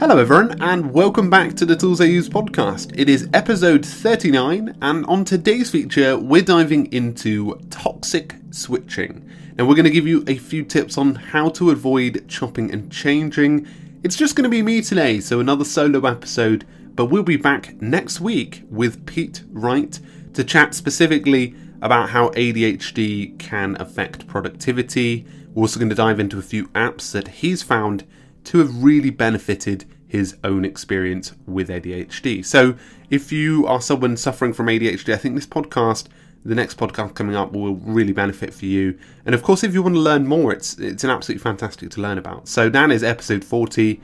Hello, everyone, and welcome back to the Tools I Use podcast. It is episode 39, and on today's feature, we're diving into toxic switching. Now, we're going to give you a few tips on how to avoid chopping and changing. It's just going to be me today, so another solo episode, but we'll be back next week with Pete Wright to chat specifically about how ADHD can affect productivity. We're also going to dive into a few apps that he's found to have really benefited his own experience with ADHD. So, if you are someone suffering from ADHD, I think this podcast, the next podcast coming up, will really benefit for you. And of course, if you want to learn more, it's it's an absolutely fantastic to learn about. So, that is episode 40.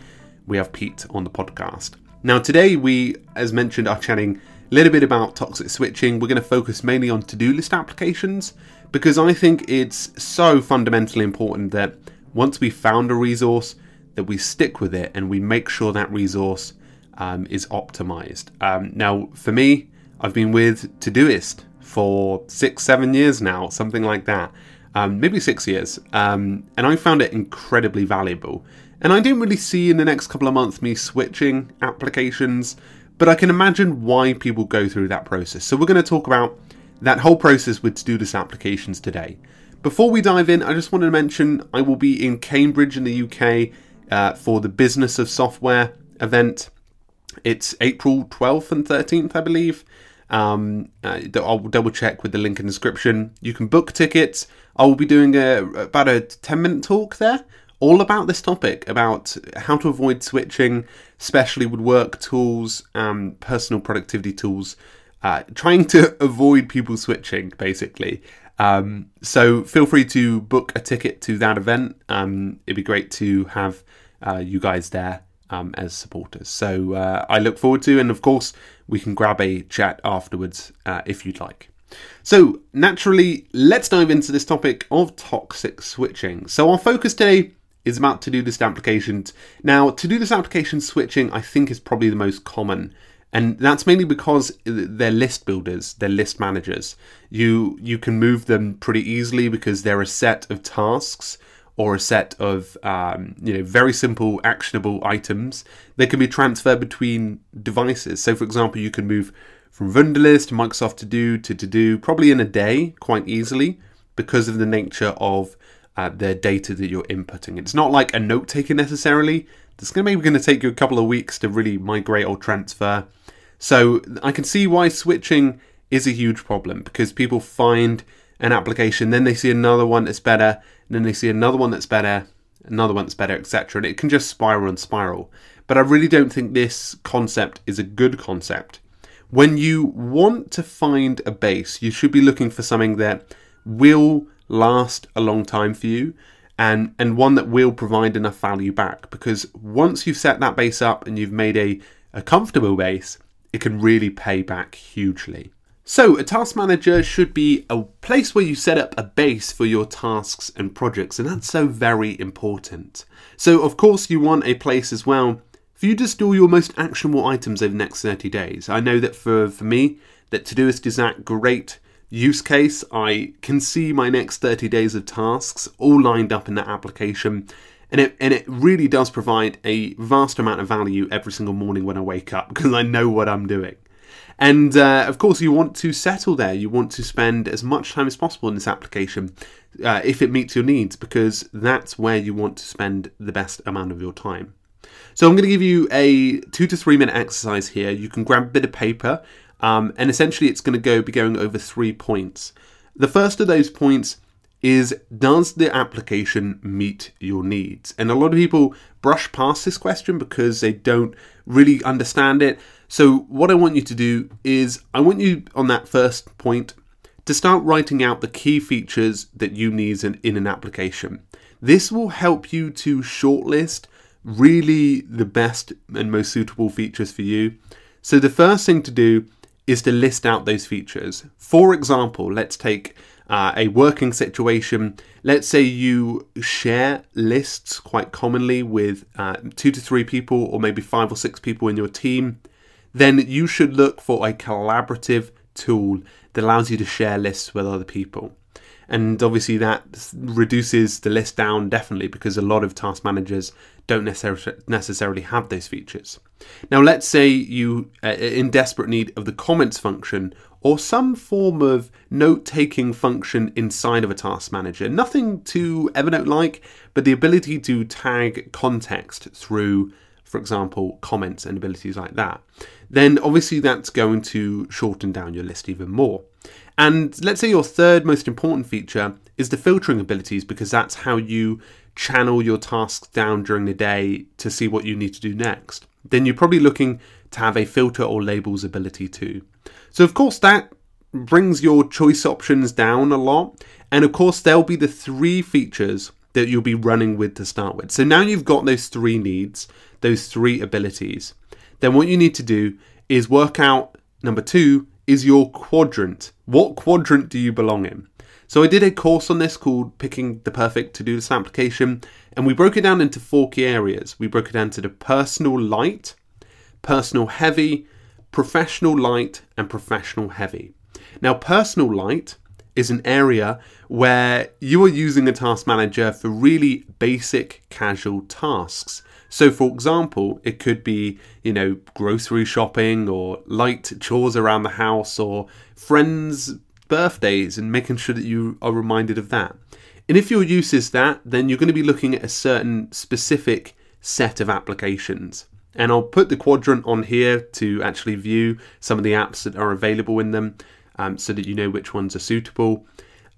We have Pete on the podcast. Now, today we, as mentioned, are chatting a little bit about toxic switching. We're going to focus mainly on to do list applications because I think it's so fundamentally important that once we've found a resource, that we stick with it and we make sure that resource um, is optimized. Um, now, for me, I've been with Todoist for six, seven years now, something like that, um, maybe six years, um, and I found it incredibly valuable. And I didn't really see in the next couple of months me switching applications, but I can imagine why people go through that process. So we're going to talk about that whole process with to do list applications today. Before we dive in, I just wanted to mention I will be in Cambridge in the UK uh, for the Business of Software event. It's April 12th and 13th, I believe. Um, uh, I'll double check with the link in the description. You can book tickets. I will be doing a, about a 10 minute talk there, all about this topic about how to avoid switching, especially with work tools, um, personal productivity tools, uh, trying to avoid people switching basically. Um, so feel free to book a ticket to that event. Um, it'd be great to have uh, you guys there um, as supporters. So uh, I look forward to, and of course we can grab a chat afterwards uh, if you'd like. So naturally, let's dive into this topic of toxic switching. So our focus today is about to do list applications. Now, to do this application switching, I think is probably the most common and that's mainly because they're list builders, they're list managers. You you can move them pretty easily because they're a set of tasks or a set of um, you know very simple actionable items they can be transferred between devices. So, for example, you can move from Wunderlist Microsoft To Do to To Do probably in a day quite easily because of the nature of uh, the data that you're inputting. It's not like a note taker necessarily. It's going to maybe going to take you a couple of weeks to really migrate or transfer. So I can see why switching is a huge problem because people find an application, then they see another one that's better, then they see another one that's better, another one that's better, etc. And it can just spiral and spiral. But I really don't think this concept is a good concept. When you want to find a base, you should be looking for something that will last a long time for you and and one that will provide enough value back because once you've set that base up and you've made a, a comfortable base it can really pay back hugely. So, a task manager should be a place where you set up a base for your tasks and projects, and that's so very important. So, of course, you want a place as well for you to store your most actionable items over the next 30 days. I know that for, for me, that Todoist is that great use case. I can see my next 30 days of tasks all lined up in that application and it and it really does provide a vast amount of value every single morning when I wake up because I know what I'm doing. And uh, of course, you want to settle there. You want to spend as much time as possible in this application uh, if it meets your needs, because that's where you want to spend the best amount of your time. So, I'm going to give you a two to three minute exercise here. You can grab a bit of paper, um, and essentially, it's going to go be going over three points. The first of those points is does the application meet your needs? And a lot of people brush past this question because they don't really understand it. So, what I want you to do is, I want you on that first point to start writing out the key features that you need in, in an application. This will help you to shortlist really the best and most suitable features for you. So, the first thing to do is to list out those features. For example, let's take uh, a working situation. Let's say you share lists quite commonly with uh, two to three people, or maybe five or six people in your team. Then you should look for a collaborative tool that allows you to share lists with other people. And obviously, that reduces the list down definitely because a lot of task managers don't necessarily have those features. Now, let's say you are uh, in desperate need of the comments function or some form of note taking function inside of a task manager. Nothing too Evernote like, but the ability to tag context through, for example, comments and abilities like that. Then obviously that's going to shorten down your list even more. And let's say your third most important feature is the filtering abilities because that's how you channel your tasks down during the day to see what you need to do next. Then you're probably looking to have a filter or labels ability too. So, of course, that brings your choice options down a lot. And of course, there'll be the three features that you'll be running with to start with. So now you've got those three needs, those three abilities. Then what you need to do is work out number two is your quadrant. What quadrant do you belong in? So I did a course on this called Picking the Perfect To Do List Application, and we broke it down into four key areas. We broke it down to the personal light, personal heavy, professional light, and professional heavy. Now, personal light is an area where you are using a task manager for really basic casual tasks. So, for example, it could be, you know, grocery shopping or light chores around the house or friends' birthdays and making sure that you are reminded of that. And if your use is that, then you're going to be looking at a certain specific set of applications. And I'll put the quadrant on here to actually view some of the apps that are available in them um, so that you know which ones are suitable.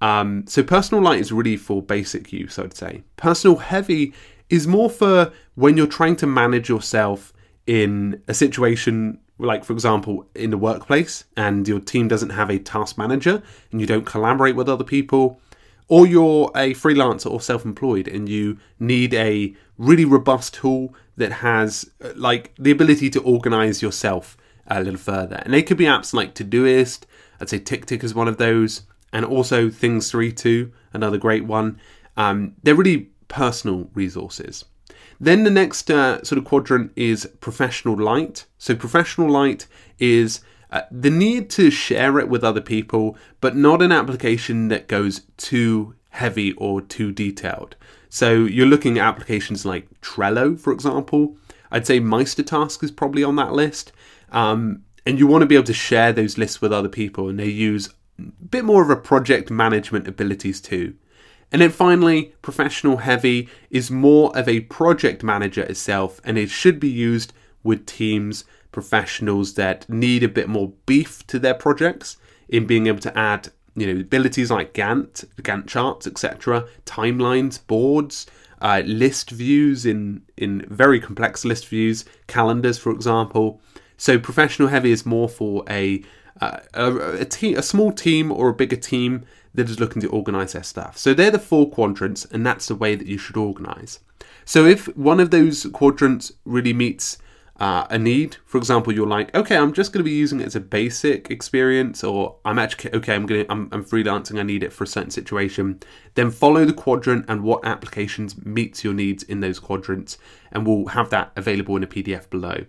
Um, so personal light is really for basic use, I'd say. Personal heavy is more for when you're trying to manage yourself in a situation like for example in the workplace and your team doesn't have a task manager and you don't collaborate with other people or you're a freelancer or self-employed and you need a really robust tool that has like the ability to organize yourself a little further and they could be apps like todoist i'd say ticktick is one of those and also things 3 2 another great one um, they're really personal resources. Then the next uh, sort of quadrant is professional light. So, professional light is uh, the need to share it with other people, but not an application that goes too heavy or too detailed. So, you're looking at applications like Trello, for example. I'd say Meistertask is probably on that list. Um, and you want to be able to share those lists with other people, and they use a bit more of a project management abilities too. And then finally, professional heavy is more of a project manager itself, and it should be used with teams, professionals that need a bit more beef to their projects in being able to add, you know, abilities like Gantt, Gantt charts, etc., timelines, boards, uh, list views in in very complex list views, calendars, for example. So professional heavy is more for a uh, a, a, team, a small team or a bigger team that is looking to organize their stuff. So they're the four quadrants, and that's the way that you should organize. So if one of those quadrants really meets uh, a need, for example, you're like, okay, I'm just going to be using it as a basic experience, or I'm actually okay, I'm going I'm, I'm freelancing, I need it for a certain situation. Then follow the quadrant and what applications meets your needs in those quadrants, and we'll have that available in a PDF below.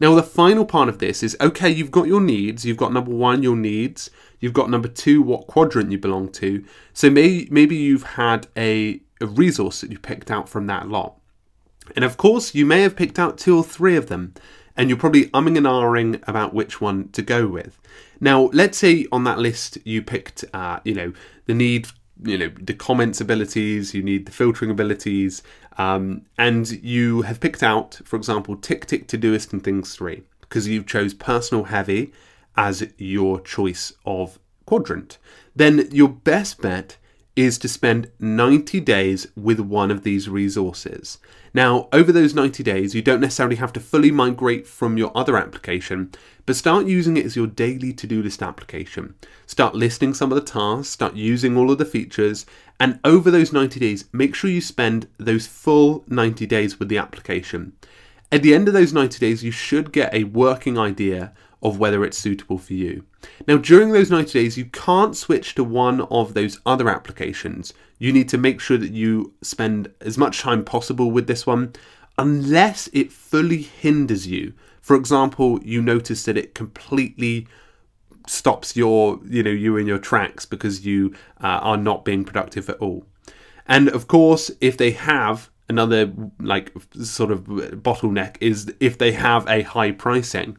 Now, the final part of this is okay, you've got your needs. You've got number one, your needs. You've got number two, what quadrant you belong to. So may, maybe you've had a, a resource that you picked out from that lot. And of course, you may have picked out two or three of them, and you're probably umming and ahhing about which one to go with. Now, let's say on that list you picked, uh, you know, the need you know the comments abilities you need the filtering abilities um, and you have picked out for example TickTick todoist and things three because you chose personal heavy as your choice of quadrant. Then your best bet is to spend 90 days with one of these resources. Now, over those 90 days, you don't necessarily have to fully migrate from your other application, but start using it as your daily to do list application. Start listing some of the tasks, start using all of the features, and over those 90 days, make sure you spend those full 90 days with the application. At the end of those 90 days, you should get a working idea of whether it's suitable for you. Now, during those 90 days, you can't switch to one of those other applications. You need to make sure that you spend as much time possible with this one, unless it fully hinders you. For example, you notice that it completely stops your you know you in your tracks because you uh, are not being productive at all. And of course, if they have another like sort of bottleneck is if they have a high pricing.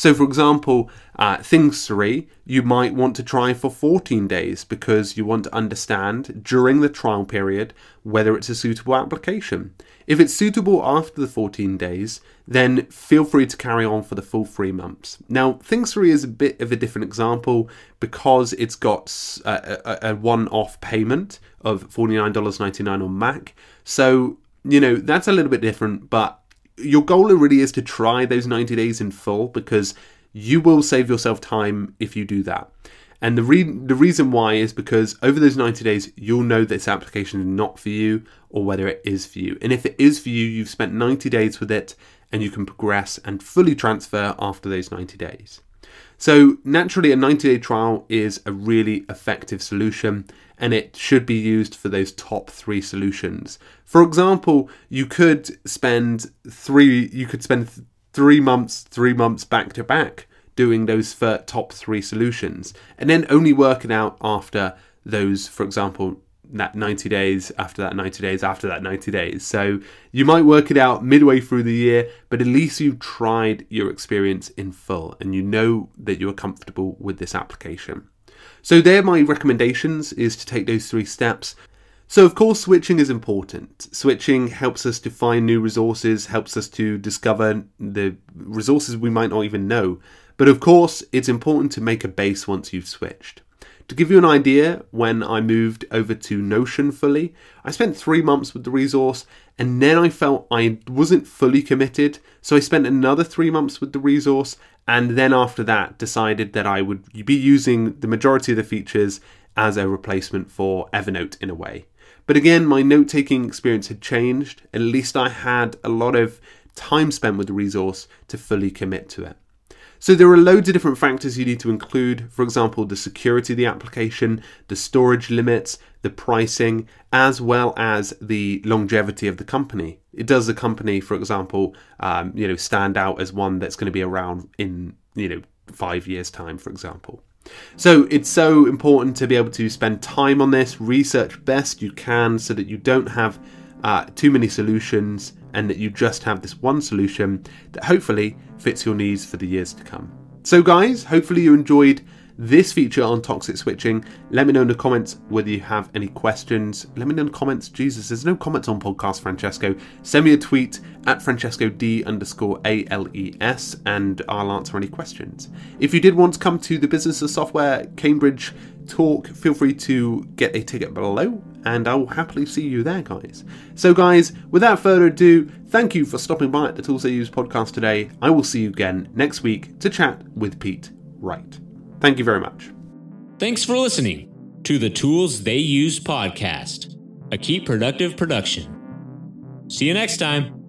So, for example, uh, Things 3, you might want to try for 14 days because you want to understand during the trial period whether it's a suitable application. If it's suitable after the 14 days, then feel free to carry on for the full three months. Now, Things 3 is a bit of a different example because it's got a, a, a one off payment of $49.99 on Mac. So, you know, that's a little bit different, but your goal really is to try those 90 days in full because you will save yourself time if you do that. And the re- the reason why is because over those 90 days, you'll know this application is not for you or whether it is for you. And if it is for you, you've spent 90 days with it and you can progress and fully transfer after those 90 days. So, naturally, a 90 day trial is a really effective solution and it should be used for those top three solutions. For example, you could spend three, you could spend three months, three months back to back doing those top three solutions and then only work it out after those, for example, that 90 days after that 90 days after that 90 days. So you might work it out midway through the year, but at least you've tried your experience in full and you know that you're comfortable with this application. So there my recommendations is to take those three steps. So of course switching is important. Switching helps us to find new resources, helps us to discover the resources we might not even know. But of course, it's important to make a base once you've switched. To give you an idea, when I moved over to Notion fully, I spent three months with the resource and then I felt I wasn't fully committed. So I spent another three months with the resource and then after that decided that I would be using the majority of the features as a replacement for Evernote in a way. But again, my note taking experience had changed. At least I had a lot of time spent with the resource to fully commit to it. So there are loads of different factors you need to include. For example, the security of the application, the storage limits, the pricing, as well as the longevity of the company. It does the company, for example, um, you know, stand out as one that's going to be around in you know five years' time, for example. So it's so important to be able to spend time on this, research best you can, so that you don't have uh, too many solutions and that you just have this one solution that hopefully fits your needs for the years to come. So, guys, hopefully you enjoyed this feature on toxic switching. Let me know in the comments whether you have any questions. Let me know in the comments. Jesus, there's no comments on podcast, Francesco. Send me a tweet at Francesco D underscore A L E S and I'll answer any questions. If you did want to come to the Business of Software Cambridge talk, feel free to get a ticket below and I will happily see you there, guys. So, guys, without further ado, thank you for stopping by at the Tools They Use podcast today. I will see you again next week to chat with Pete Wright. Thank you very much. Thanks for listening to the Tools They Use podcast, a Keep Productive production. See you next time.